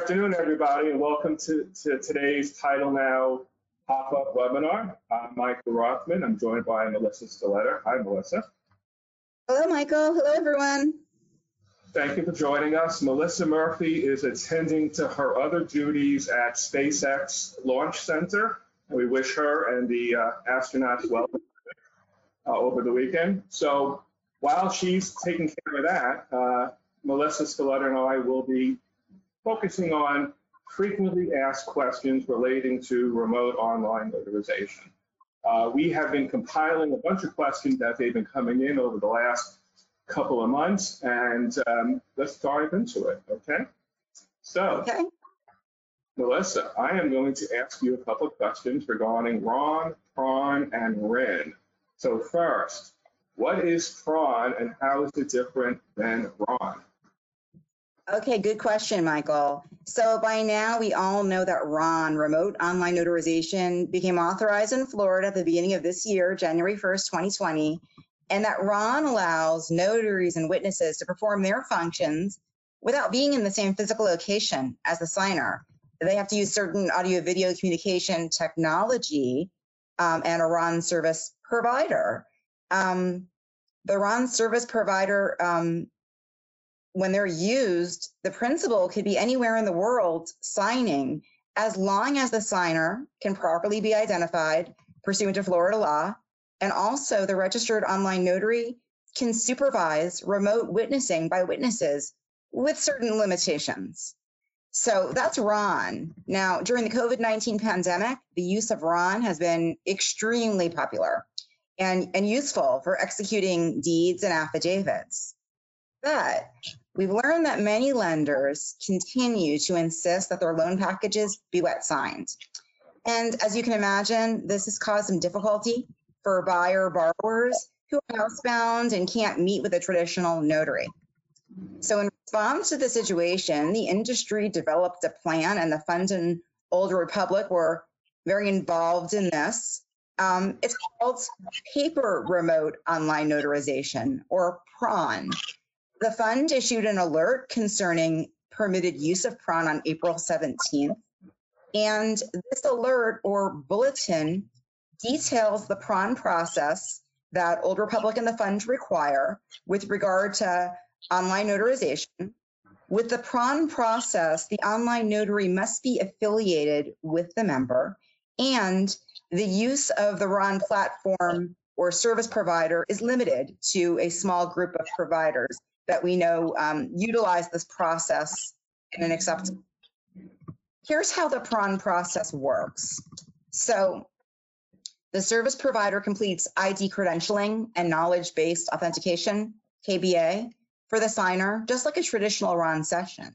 afternoon, everybody, and welcome to, to today's Title Now pop-up webinar. I'm Michael Rothman. I'm joined by Melissa Stiletter. Hi, Melissa. Hello, Michael. Hello, everyone. Thank you for joining us. Melissa Murphy is attending to her other duties at SpaceX Launch Center. We wish her and the uh, astronauts well uh, over the weekend. So while she's taking care of that, uh, Melissa Stiletter and I will be focusing on frequently asked questions relating to remote online notarization. Uh, we have been compiling a bunch of questions that they've been coming in over the last couple of months, and um, let's dive into it, okay? So, Okay. Melissa, I am going to ask you a couple of questions regarding RON, PRON, and RIN. So first, what is PRON and how is it different than RON? Okay, good question, Michael. So by now, we all know that RON, Remote Online Notarization, became authorized in Florida at the beginning of this year, January 1st, 2020, and that RON allows notaries and witnesses to perform their functions without being in the same physical location as the signer. They have to use certain audio video communication technology um, and a RON service provider. Um, the RON service provider um, when they're used, the principal could be anywhere in the world signing as long as the signer can properly be identified pursuant to Florida law. And also, the registered online notary can supervise remote witnessing by witnesses with certain limitations. So that's RON. Now, during the COVID 19 pandemic, the use of RON has been extremely popular and, and useful for executing deeds and affidavits. But we've learned that many lenders continue to insist that their loan packages be wet signed. And as you can imagine, this has caused some difficulty for buyer borrowers who are housebound and can't meet with a traditional notary. So in response to the situation, the industry developed a plan and the Fund and Old Republic were very involved in this. Um, it's called Paper Remote Online Notarization or PRON. The fund issued an alert concerning permitted use of PRON on April 17th. And this alert or bulletin details the PRON process that Old Republic and the fund require with regard to online notarization. With the PRON process, the online notary must be affiliated with the member, and the use of the RON platform or service provider is limited to a small group of providers that we know um, utilize this process in an acceptable. Here's how the PRON process works. So the service provider completes ID credentialing and knowledge-based authentication, KBA, for the signer, just like a traditional RON session.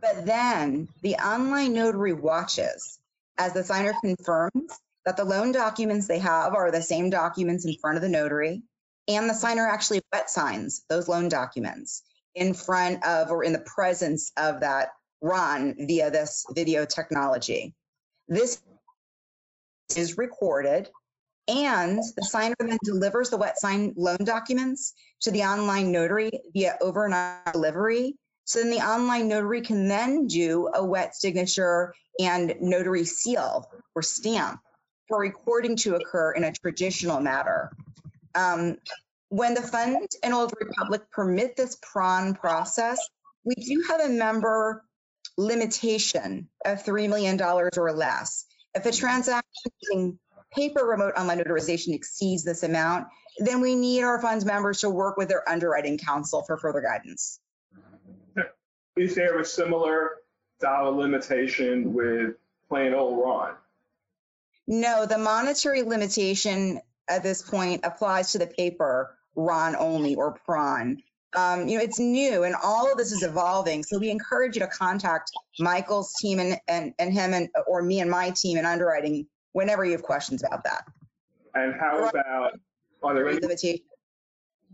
But then the online notary watches as the signer confirms that the loan documents they have are the same documents in front of the notary, and the signer actually wet signs those loan documents in front of or in the presence of that RON via this video technology. This is recorded and the signer then delivers the wet sign loan documents to the online notary via overnight delivery. So then the online notary can then do a wet signature and notary seal or stamp for recording to occur in a traditional manner. Um, when the fund and Old Republic permit this PRON process, we do have a member limitation of $3 million or less. If a transaction using paper remote online notarization exceeds this amount, then we need our fund's members to work with their underwriting counsel for further guidance. Is there a similar dollar limitation with plain old RON? No, the monetary limitation at this point applies to the paper RON only or PRON. Um, you know, it's new and all of this is evolving. So we encourage you to contact Michael's team and, and, and him and or me and my team in underwriting whenever you have questions about that. And how about, are there any, Limitation.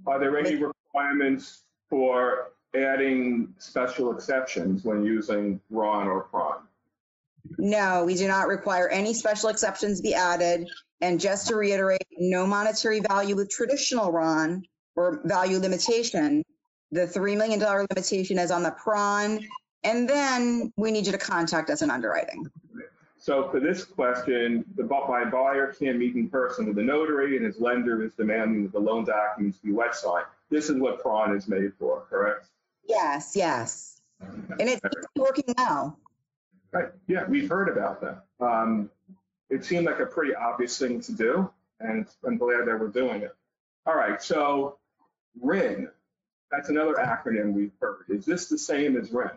are there any requirements for adding special exceptions when using RON or PRON? No, we do not require any special exceptions be added. And just to reiterate, no monetary value with traditional RON or value limitation. The $3 million limitation is on the PRON And then we need you to contact us in underwriting. So for this question, the my buyer can't meet in person with the notary and his lender is demanding that the loan documents be wet signed. This is what PRON is made for, correct? Yes, yes. And it's it's working now. Right, yeah, we've heard about that. Um, it seemed like a pretty obvious thing to do, and I'm glad that we're doing it. All right, so RIN, that's another acronym we've heard. Is this the same as RIN?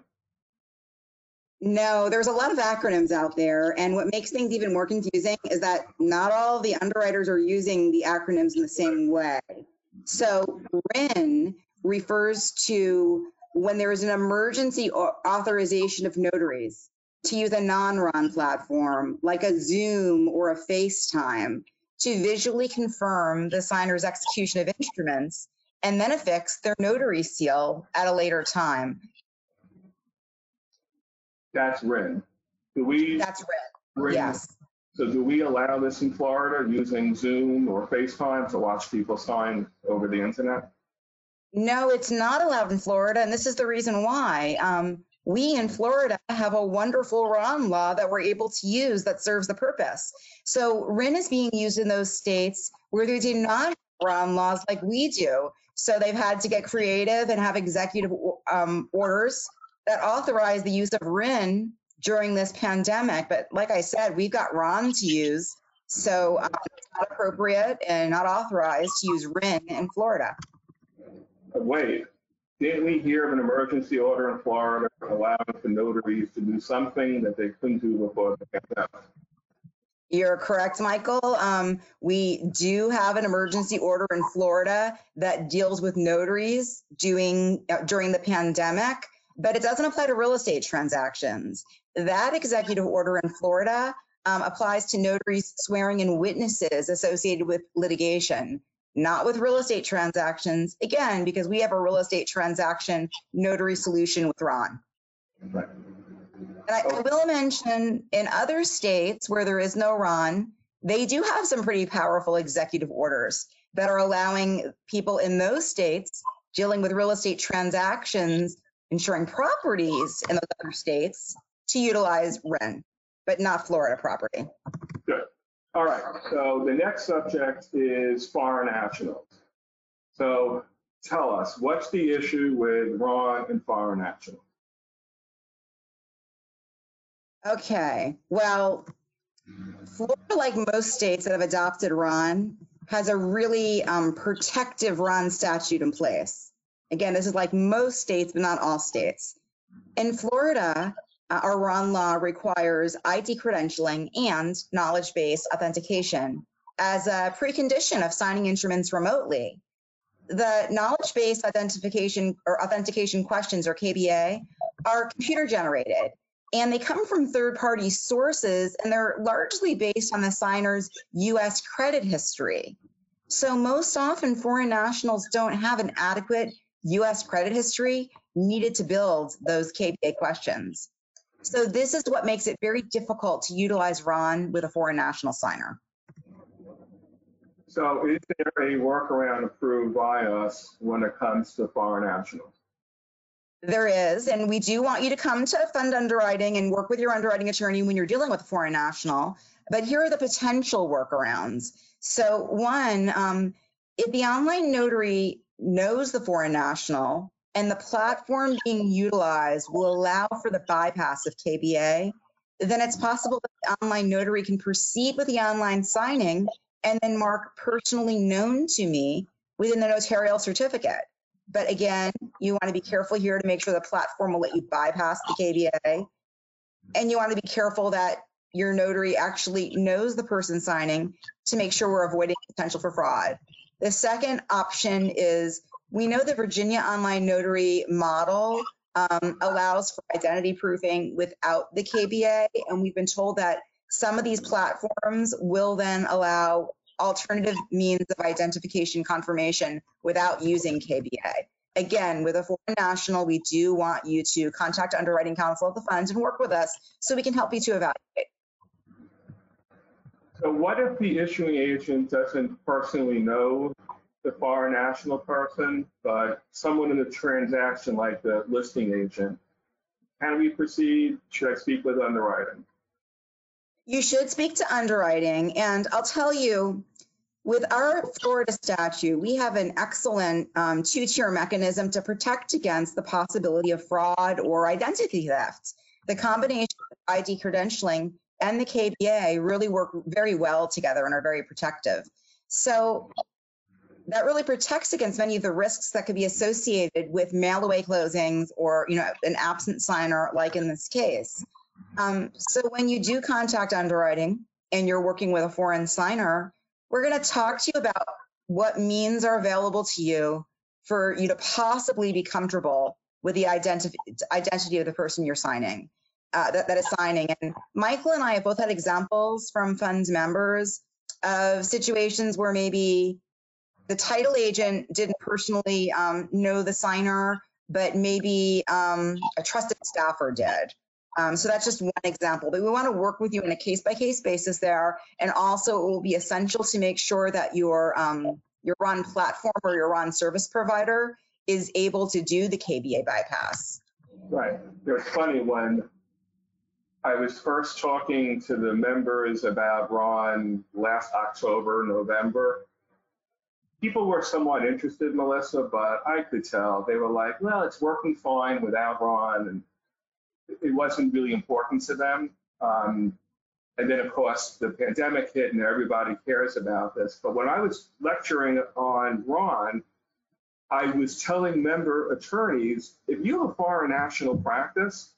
No, there's a lot of acronyms out there, and what makes things even more confusing is that not all the underwriters are using the acronyms in the same way. So RIN refers to when there is an emergency authorization of notaries to use a non-RON platform like a Zoom or a FaceTime to visually confirm the signer's execution of instruments and then affix their notary seal at a later time. That's red. Do we? That's red. Yes. So do we allow this in Florida using Zoom or FaceTime to watch people sign over the internet? No, it's not allowed in Florida, and this is the reason why. Um, we in Florida have a wonderful RON law that we're able to use that serves the purpose. So RIN is being used in those states where they do not have RON laws like we do. So they've had to get creative and have executive um, orders that authorize the use of RIN during this pandemic. But like I said, we've got RON to use. So um, it's not appropriate and not authorized to use RIN in Florida. Wait, didn't we hear of an emergency order in Florida allowing for notaries to do something that they couldn't do before the? You're correct, Michael. Um, we do have an emergency order in Florida that deals with notaries doing uh, during the pandemic, but it doesn't apply to real estate transactions. That executive order in Florida um, applies to notaries swearing in witnesses associated with litigation, not with real estate transactions. Again, because we have a real estate transaction notary solution with Ron. Right. And I, I will mention in other states where there is no RON, they do have some pretty powerful executive orders that are allowing people in those states dealing with real estate transactions, insuring properties in those other states to utilize RIN, but not Florida property. All right, so the next subject is foreign nationals. So tell us, what's the issue with Ron and foreign nationals? Okay, well, Florida, like most states that have adopted RON, has a really um, protective RON statute in place. Again, this is like most states, but not all states. In Florida, uh, RON law requires ID credentialing and knowledge base authentication as a precondition of signing instruments remotely. The knowledge base identification or authentication questions, or KBA, are computer generated and they come from third party sources and they're largely based on the signer's US credit history. So, most often, foreign nationals don't have an adequate US credit history needed to build those KBA questions. So, this is what makes it very difficult to utilize RON with a foreign national signer. So is there a workaround approved by us when it comes to foreign nationals? There is, and we do want you to come to fund underwriting and work with your underwriting attorney when you're dealing with a foreign national. But here are the potential workarounds. So, one, um, if the online notary knows the foreign national and the platform being utilized will allow for the bypass of KBA, then it's possible that the online notary can proceed with the online signing and then mark personally known to me within the notarial certificate. But again, you want to be careful here to make sure the platform will let you bypass the KBA. And you want to be careful that your notary actually knows the person signing to make sure we're avoiding potential for fraud. The second option is we know the Virginia Online Notary model um, allows for identity proofing without the KBA. And we've been told that some of these platforms will then allow alternative means of identification confirmation without using KBA. Again, with a foreign national, we do want you to contact underwriting counsel at the fund and work with us so we can help you to evaluate. So what if the issuing agent doesn't personally know the foreign national person, but someone in the transaction, like the listing agent, can we proceed? Should I speak with underwriting? You should speak to underwriting. And I'll tell you, with our Florida statute, we have an excellent um, two-tier mechanism to protect against the possibility of fraud or identity theft. The combination of ID credentialing and the KBA really work very well together and are very protective. So that really protects against many of the risks that could be associated with mail away closings or you know an absent signer like in this case. Um, so when you do contact underwriting and you're working with a foreign signer we're going to talk to you about what means are available to you for you to possibly be comfortable with the identity of the person you're signing uh, that, that is signing. And michael and i have both had examples from funds members of situations where maybe the title agent didn't personally um, know the signer, but maybe um, a trusted staffer did. Um, so that's just one example, but we want to work with you on a case by case basis there. And also it will be essential to make sure that your, um, your RON platform or your RON service provider is able to do the KBA bypass. Right. It's funny when I was first talking to the members about Ron last October, November people were somewhat interested, Melissa, but I could tell they were like, well, it's working fine without Ron, and it wasn't really important to them. Um, and then, of course, the pandemic hit and everybody cares about this. But when I was lecturing on Ron, I was telling member attorneys, if you have a foreign national practice,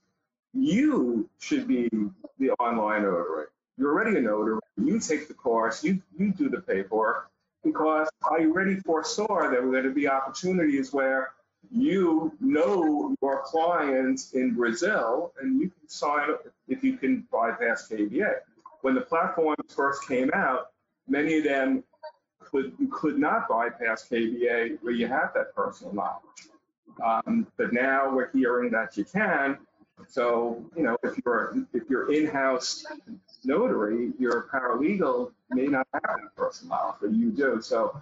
you should be the online notary. You're already a notary. You take the course, you, you do the paperwork because I already foresaw there were going to be opportunities where you know your clients in Brazil and you can sign up if you can bypass KBA. When the platforms first came out, many of them could could not bypass KBA where you have that personal knowledge. Um, but now we're hearing that you can. So you know if you're if you're in-house notary, your paralegal may not have that personnel, but you do. So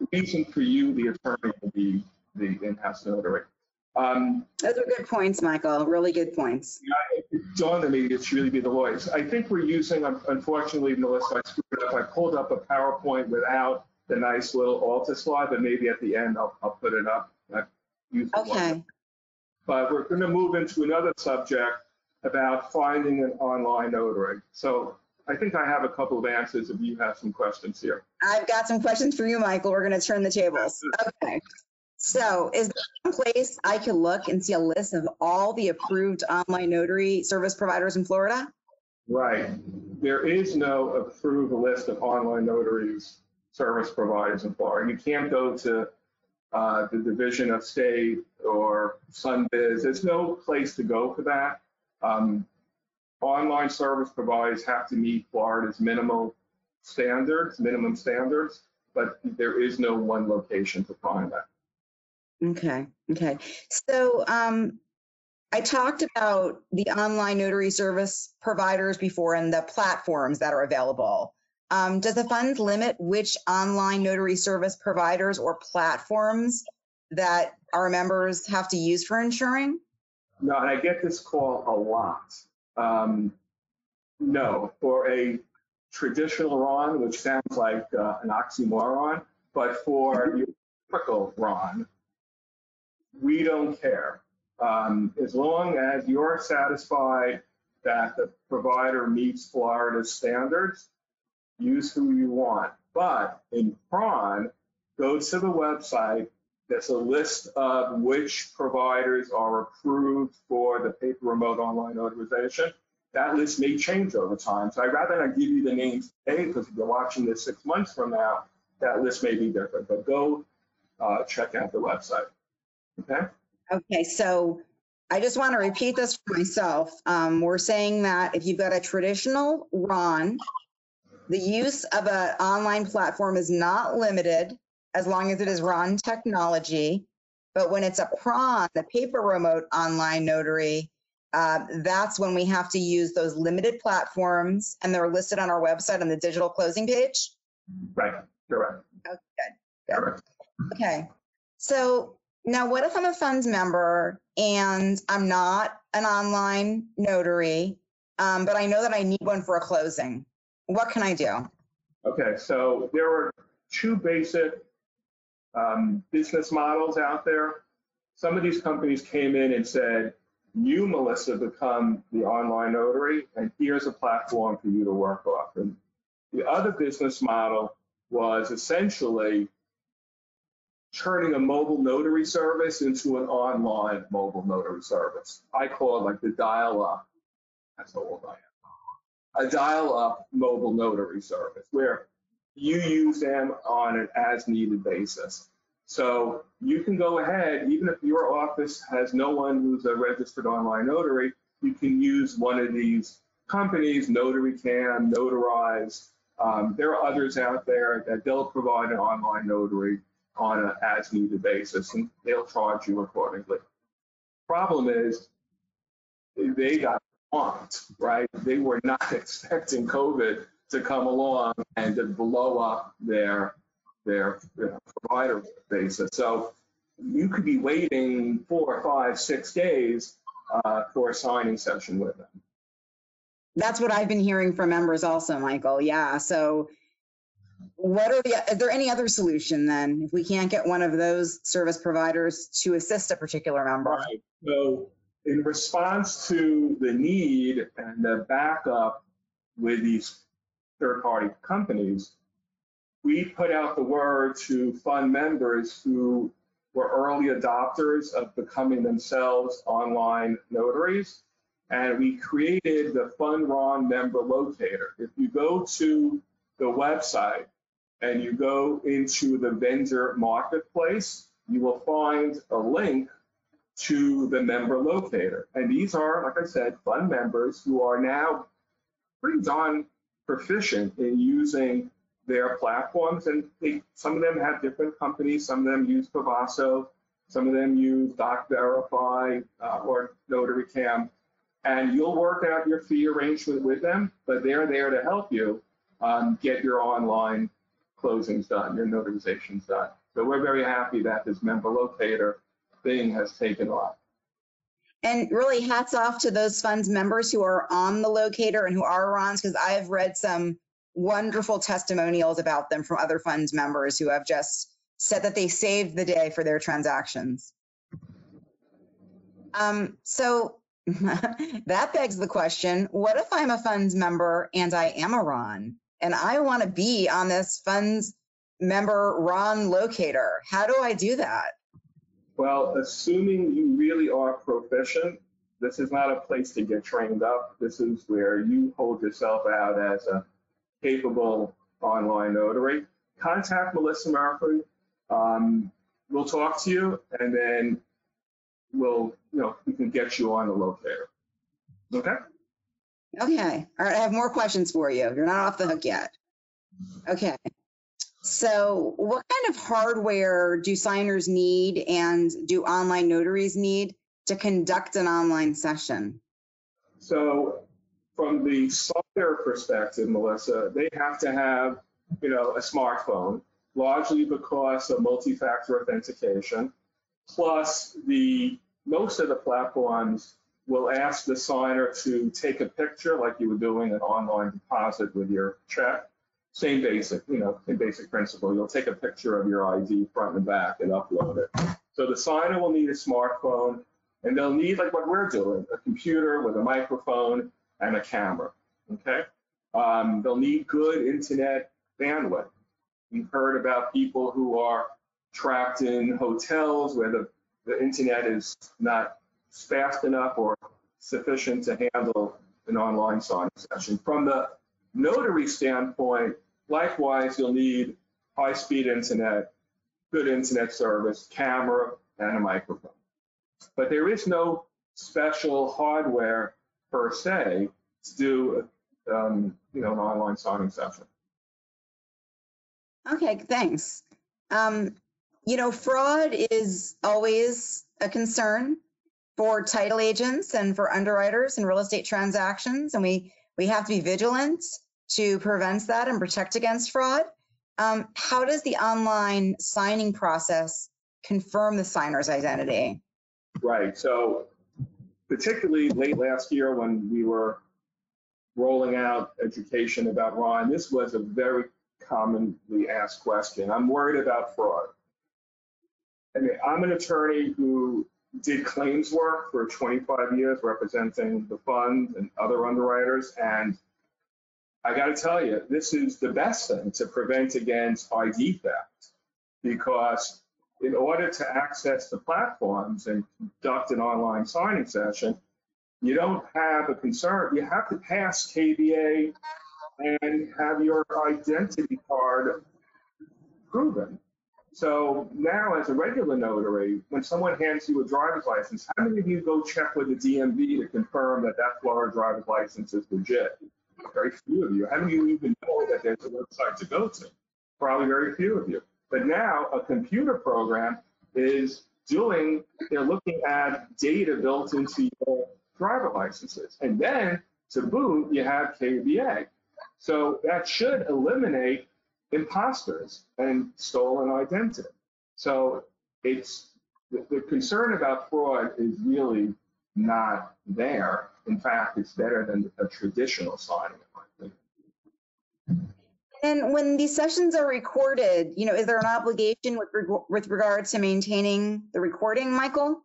the reason for you, the attorney, will be the in-house notary. Um, Those are good points, Michael. Really good points. Yeah, it dawned on me it should really be the lawyers. I think we're using, unfortunately, Melissa, I screwed up. I pulled up a PowerPoint without the nice little altar slide, but maybe at the end I'll, I'll put it up. Okay. But we're going to move into another subject about finding an online notary. So I think I have a couple of answers if you have some questions here. I've got some questions for you, Michael. We're going to turn the tables. Okay. So is there a place I can look and see a list of all the approved online notary service providers in Florida? Right. There is no approved list of online notaries service providers in Florida. You can't go to uh, the Division of State or SunBiz. There's no place to go for that. Um, online service providers have to meet Florida's minimal standards, minimum standards, but there is no one location to find that. Okay, okay. So um, I talked about the online notary service providers before and the platforms that are available. Um, does the fund limit which online notary service providers or platforms that our members have to use for insuring? No, and I get this call a lot. Um, no, for a traditional RON, which sounds like uh, an oxymoron, but for your typical RON, we don't care. Um, as long as you're satisfied that the provider meets Florida's standards, use who you want. But in PRON, go to the website there's a list of which providers are approved for the paper remote online authorization. That list may change over time. So I'd rather not give you the names today because if you're watching this six months from now, that list may be different. But go uh, check out the website. Okay. Okay. So I just want to repeat this for myself. Um, we're saying that if you've got a traditional RON, the use of an online platform is not limited as long as it is RON technology. But when it's a PRON, the paper remote online notary, uh, that's when we have to use those limited platforms and they're listed on our website on the digital closing page. Right, correct. Okay, good. good. Okay, so Now, what if I'm a funds member and I'm not an online notary, um, but I know that I need one for a closing? What can I do? Okay, so there are two basic um, business models out there. Some of these companies came in and said, you, Melissa, become the online notary, and here's a platform for you to work off. And the other business model was essentially turning a mobile notary service into an online mobile notary service. I call it like the dial-up. That's how old I am. A dial-up mobile notary service where you use them on an as-needed basis. So you can go ahead, even if your office has no one who's a registered online notary, you can use one of these companies, NotaryCam, Notarize. Um, there are others out there that they'll provide an online notary on an as needed basis and they'll charge you accordingly. Problem is, they got swamped, right? They were not expecting COVID to come along and to blow up their their you know, provider basis. So you could be waiting four, five, six days uh, for a signing session with them. That's what I've been hearing from members also, Michael. Yeah. So what are the, is there any other solution then if we can't get one of those service providers to assist a particular member? Right. So in response to the need and the backup with these third party companies, we put out the word to fund members who were early adopters of becoming themselves online notaries. And we created the FundRon member locator. If you go to the website and you go into the vendor marketplace, you will find a link to the member locator. And these are, like I said, fund members who are now pretty darn proficient in using their platforms. And they, some of them have different companies. Some of them use Pavaso. Some of them use DocVerify uh, or NotaryCam. And you'll work out your fee arrangement with them, but they're there to help you um, get your online closings done, your notarizations done. So we're very happy that this member locator thing has taken off. And really hats off to those funds members who are on the locator and who are RONs, because I've read some wonderful testimonials about them from other funds members who have just said that they saved the day for their transactions. Um, so that begs the question, what if I'm a funds member and I am a RON and I want to be on this funds member RON locator? How do I do that? Well, assuming you really are proficient, this is not a place to get trained up. This is where you hold yourself out as a capable online notary. Contact Melissa Murphy. Um, we'll talk to you, and then we'll, you know, we can get you on the locator. Okay. Okay. All right. I have more questions for you. You're not off the hook yet. Okay. So, what kind of hardware do signers need and do online notaries need to conduct an online session? So, from the software perspective, Melissa, they have to have, you know, a smartphone, largely because of multi-factor authentication. Plus, the most of the platforms will ask the signer to take a picture like you were doing an online deposit with your check. Same basic, you know, in basic principle. You'll take a picture of your ID front and back and upload it. So the signer will need a smartphone and they'll need like what we're doing, a computer with a microphone and a camera, okay? Um, they'll need good internet bandwidth. We've heard about people who are trapped in hotels where the, the internet is not fast enough or sufficient to handle an online signing session. From the notary standpoint, likewise, you'll need high-speed internet, good internet service, camera, and a microphone. But there is no special hardware per se to do, um, you know, an online signing session. Okay, thanks. Um, you know, fraud is always a concern for title agents and for underwriters in real estate transactions, and we we have to be vigilant to prevent that and protect against fraud. Um, how does the online signing process confirm the signer's identity? Right, so particularly late last year when we were rolling out education about Ron, this was a very commonly asked question. I'm worried about fraud. I mean, I'm an attorney who did claims work for 25 years representing the fund and other underwriters, and I got to tell you, this is the best thing to prevent against ID theft because in order to access the platforms and conduct an online signing session, you don't have a concern. You have to pass KBA and have your identity card proven. So now, as a regular notary, when someone hands you a driver's license, how many of you go check with the DMV to confirm that that Florida driver's license is legit? Very few of you. How many of you even know that there's a website to go to? Probably very few of you. But now a computer program is doing, they're looking at data built into your driver licenses. And then to boot, you have KBA. So that should eliminate imposters and stolen identity. So it's the, the concern about fraud is really not there. In fact, it's better than a traditional signing. And when these sessions are recorded, you know, is there an obligation with, reg- with regard to maintaining the recording, Michael?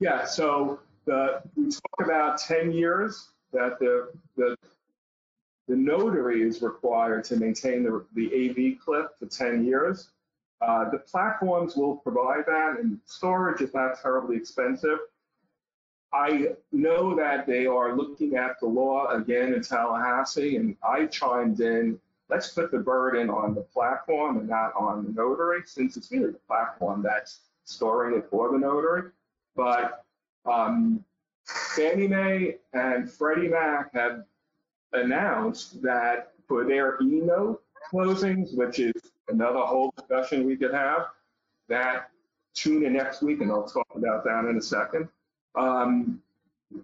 Yeah, so the, we talk about 10 years that the, the, the notary is required to maintain the, the AV clip for 10 years. Uh, the platforms will provide that and storage is not terribly expensive. I know that they are looking at the law again in Tallahassee and I chimed in let's put the burden on the platform and not on the notary, since it's really the platform that's storing it for the notary. But um, Fannie Mae and Freddie Mac have announced that for their e-note closings, which is another whole discussion we could have, that tune in next week, and I'll talk about that in a second. Um,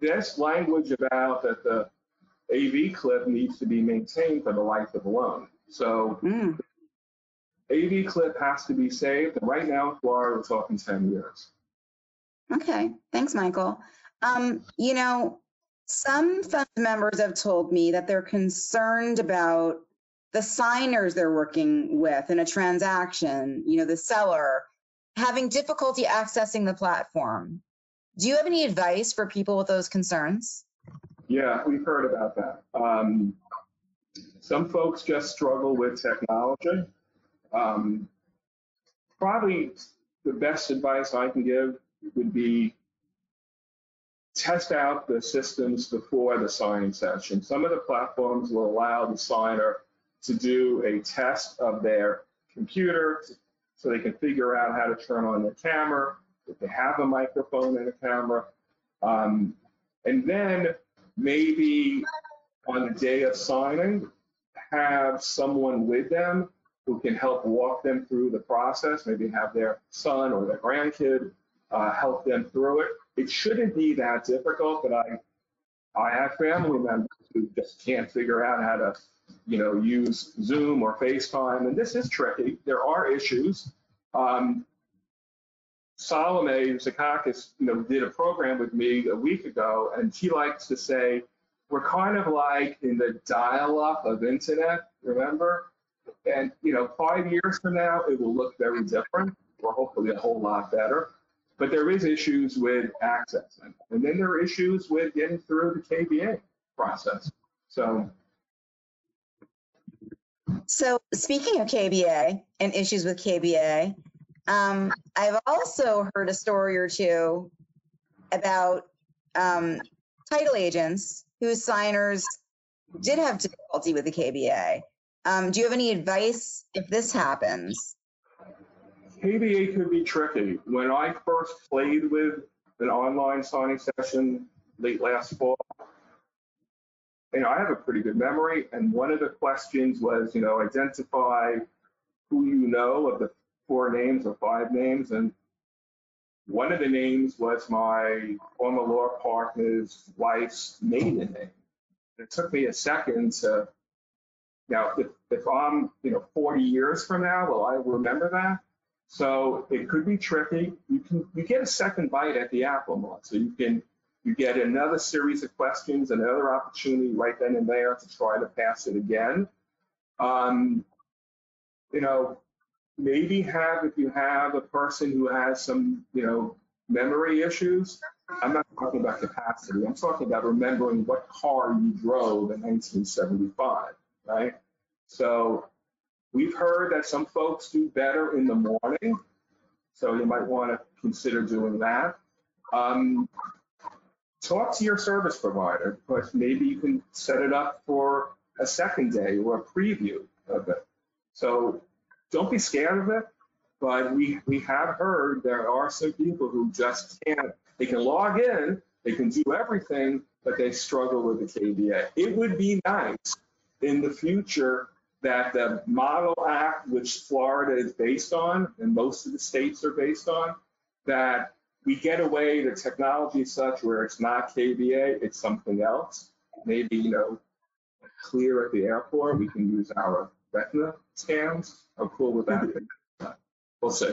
this language about that the AV clip needs to be maintained for the life of the loan. So mm. AV clip has to be saved. And right now Florida, we're talking 10 years. Okay, thanks, Michael. Um, you know, some fund members have told me that they're concerned about the signers they're working with in a transaction, you know, the seller having difficulty accessing the platform. Do you have any advice for people with those concerns? Yeah, we've heard about that. Um, some folks just struggle with technology. Um, probably the best advice I can give would be test out the systems before the signing session. Some of the platforms will allow the signer to do a test of their computer so they can figure out how to turn on their camera, if they have a microphone and a camera. Um, and then maybe on the day of signing, have someone with them who can help walk them through the process, maybe have their son or their grandkid uh, help them through it. It shouldn't be that difficult, but I, I have family members who just can't figure out how to, you know, use Zoom or FaceTime, and this is tricky. There are issues. Um, Salome Zikakis, you know, did a program with me a week ago, and she likes to say, we're kind of like in the dial-up of internet, remember? And, you know, five years from now, it will look very different, or hopefully a whole lot better. But there is issues with accessing. And then there are issues with getting through the KBA process. So so speaking of KBA and issues with KBA, um, I've also heard a story or two about um, title agents whose signers did have difficulty with the KBA. Um, do you have any advice if this happens? KBA could be tricky. When I first played with an online signing session late last fall, you know, I have a pretty good memory, and one of the questions was, you know, identify who you know of the four names or five names, and one of the names was my former law partner's wife's maiden name. It took me a second to, now, if, if I'm, you know, 40 years from now, will I remember that? So it could be tricky. You can, you get a second bite at the apple, Mark. So you can, you get another series of questions, another opportunity right then and there to try to pass it again. Um, you know, maybe have, if you have a person who has some, you know, memory issues, I'm not talking about capacity. I'm talking about remembering what car you drove in 1975, right? So we've heard that some folks do better in the morning. So you might want to consider doing that. Um, talk to your service provider, but maybe you can set it up for a second day or a preview of it. So don't be scared of it, but we, we have heard there are some people who just can't, they can log in, they can do everything, but they struggle with the KBA. It would be nice in the future that the Model Act, which Florida is based on, and most of the states are based on, that we get away, the technology is such where it's not KBA, it's something else. Maybe, you know, clear at the airport, we can use our retina scans. How cool would that be? We'll see.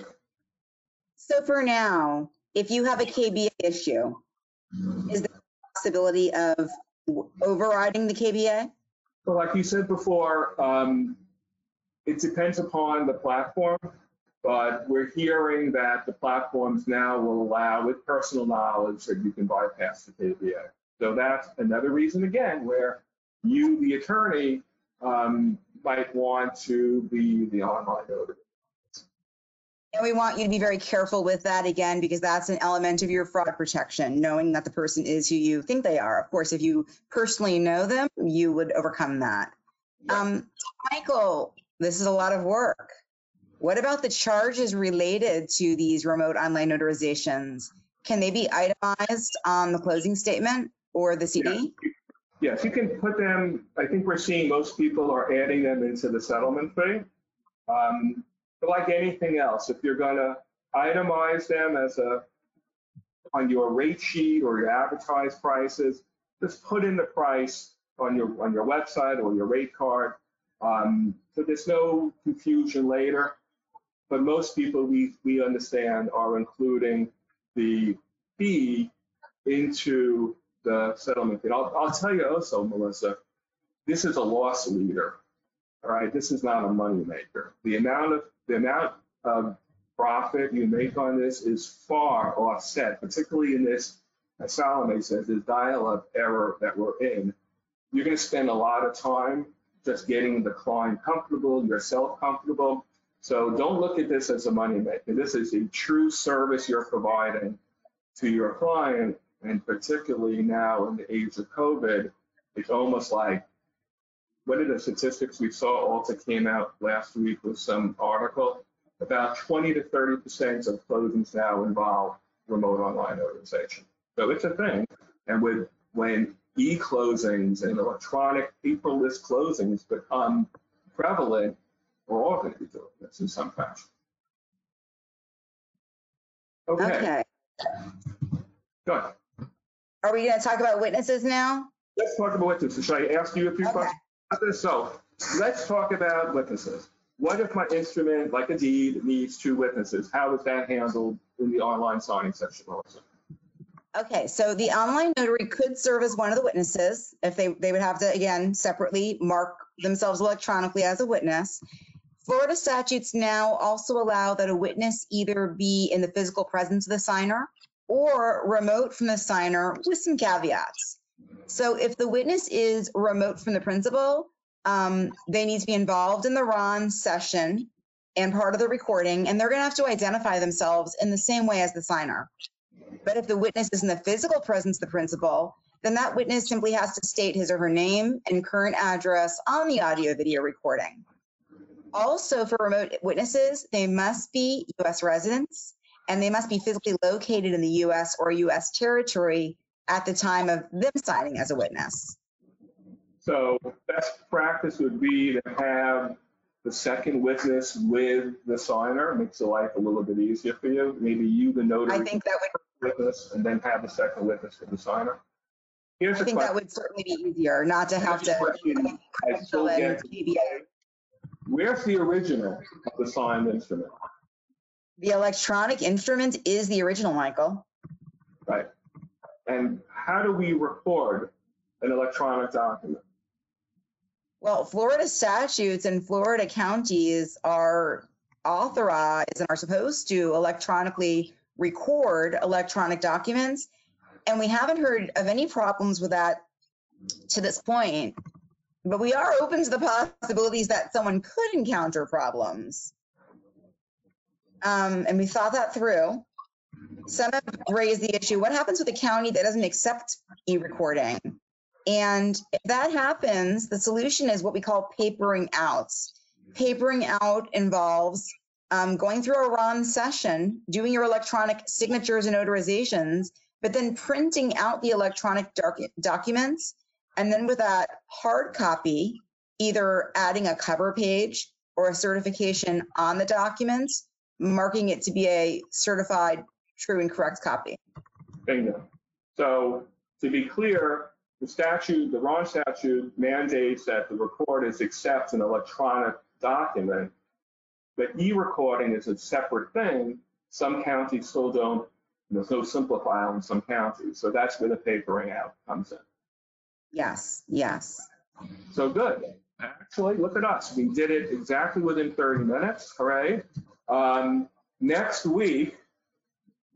So for now, if you have a KBA issue, is there a possibility of overriding the KBA? So like you said before, um, it depends upon the platform, but we're hearing that the platforms now will allow with personal knowledge that you can bypass the KBA. So that's another reason again where you, the attorney, um, might want to be the online notary. And we want you to be very careful with that again, because that's an element of your fraud protection, knowing that the person is who you think they are. Of course, if you personally know them, you would overcome that. Um, Michael, this is a lot of work. What about the charges related to these remote online notarizations? Can they be itemized on the closing statement or the CD? Yes, you can put them, I think we're seeing most people are adding them into the settlement fee. Um, like anything else, if you're gonna itemize them as a, on your rate sheet or your advertised prices, just put in the price on your, on your website or your rate card. Um, so there's no confusion later. But most people we, we understand are including the fee into the settlement And I'll, I'll tell you also, Melissa, this is a loss leader. All right, this is not a money maker. The amount of the amount of profit you make on this is far offset, particularly in this, as Salome says, this dial-up error that we're in. You're going to spend a lot of time just getting the client comfortable, yourself comfortable. So don't look at this as a money maker. This is a true service you're providing to your client, and particularly now in the age of COVID, it's almost like what of the statistics we saw Alta came out last week with some article about 20 to 30 percent of closings now involve remote online notarization. So it's a thing. And with when e-closings and electronic paperless closings become prevalent, we're all going to be doing this in some fashion. Okay, Okay. good. Are we going to talk about witnesses now? Let's talk about witnesses. Should I ask you a few Okay. questions? So let's talk about witnesses. What if my instrument, like a deed, needs two witnesses? How is that handled in the online signing section also? Okay, so the online notary could serve as one of the witnesses if they, they would have to, again, separately mark themselves electronically as a witness. Florida statutes now also allow that a witness either be in the physical presence of the signer or remote from the signer with some caveats. So if the witness is remote from the principal, um, they need to be involved in the RON session and part of the recording, and they're gonna have to identify themselves in the same way as the signer. But if the witness is in the physical presence of the principal, then that witness simply has to state his or her name and current address on the audio video recording. Also, for remote witnesses, they must be US residents and they must be physically located in the US or US territory at the time of them signing as a witness. So best practice would be to have the second witness with the signer, makes the life a little bit easier for you. Maybe you, the I notary, think that would, witness, and then have the second witness with the signer. Here's I think that would certainly be easier, not to have Here's to. question I still fill in get. PBA. Where's the original of the signed instrument? The electronic instrument is the original, Michael. Right. And how do we record an electronic document? Well, Florida statutes and Florida counties are authorized and are supposed to electronically record electronic documents. And we haven't heard of any problems with that to this point. But we are open to the possibilities that someone could encounter problems. Um, and we thought that through. Some have raised the issue, what happens with a county that doesn't accept e-recording? And if that happens, the solution is what we call papering out. Papering out involves um, going through a RON session, doing your electronic signatures and notarizations, but then printing out the electronic doc- documents. And then with that hard copy, either adding a cover page or a certification on the documents, marking it to be a certified true and correct copy. Bingo. So to be clear, the statute, the RON statute mandates that the recorders accept an electronic document, but e-recording is a separate thing. Some counties still don't, there's no simple in some counties. So that's where the papering out comes in. Yes, yes. So good. Actually, look at us. We did it exactly within 30 minutes. Hooray. Um, next week,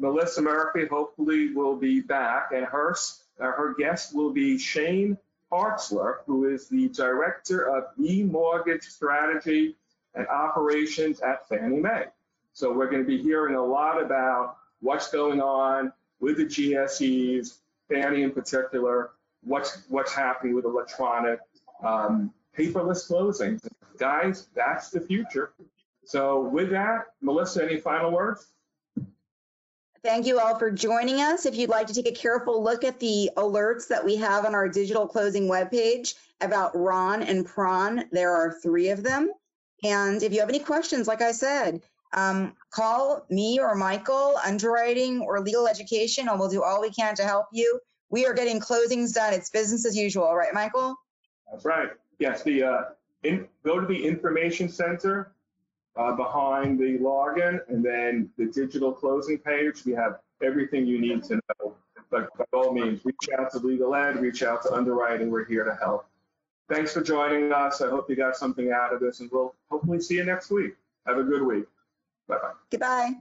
Melissa Murphy hopefully will be back, and her, uh, her guest will be Shane Hartzler, who is the Director of E-Mortgage Strategy and Operations at Fannie Mae. So we're going to be hearing a lot about what's going on with the GSEs, Fannie in particular, what's, what's happening with electronic um, paperless closings. Guys, that's the future. So with that, Melissa, any final words? Thank you all for joining us. If you'd like to take a careful look at the alerts that we have on our digital closing webpage about RON and PRON, there are three of them. And if you have any questions, like I said, um, call me or Michael, underwriting or legal education, and we'll do all we can to help you. We are getting closings done. It's business as usual, right, Michael? That's right. Yes, the uh, in, go to the information center uh, behind the login, and then the digital closing page. We have everything you need to know. But by all means, reach out to legal ed, reach out to underwriting. We're here to help. Thanks for joining us. I hope you got something out of this, and we'll hopefully see you next week. Have a good week. Bye bye. Goodbye.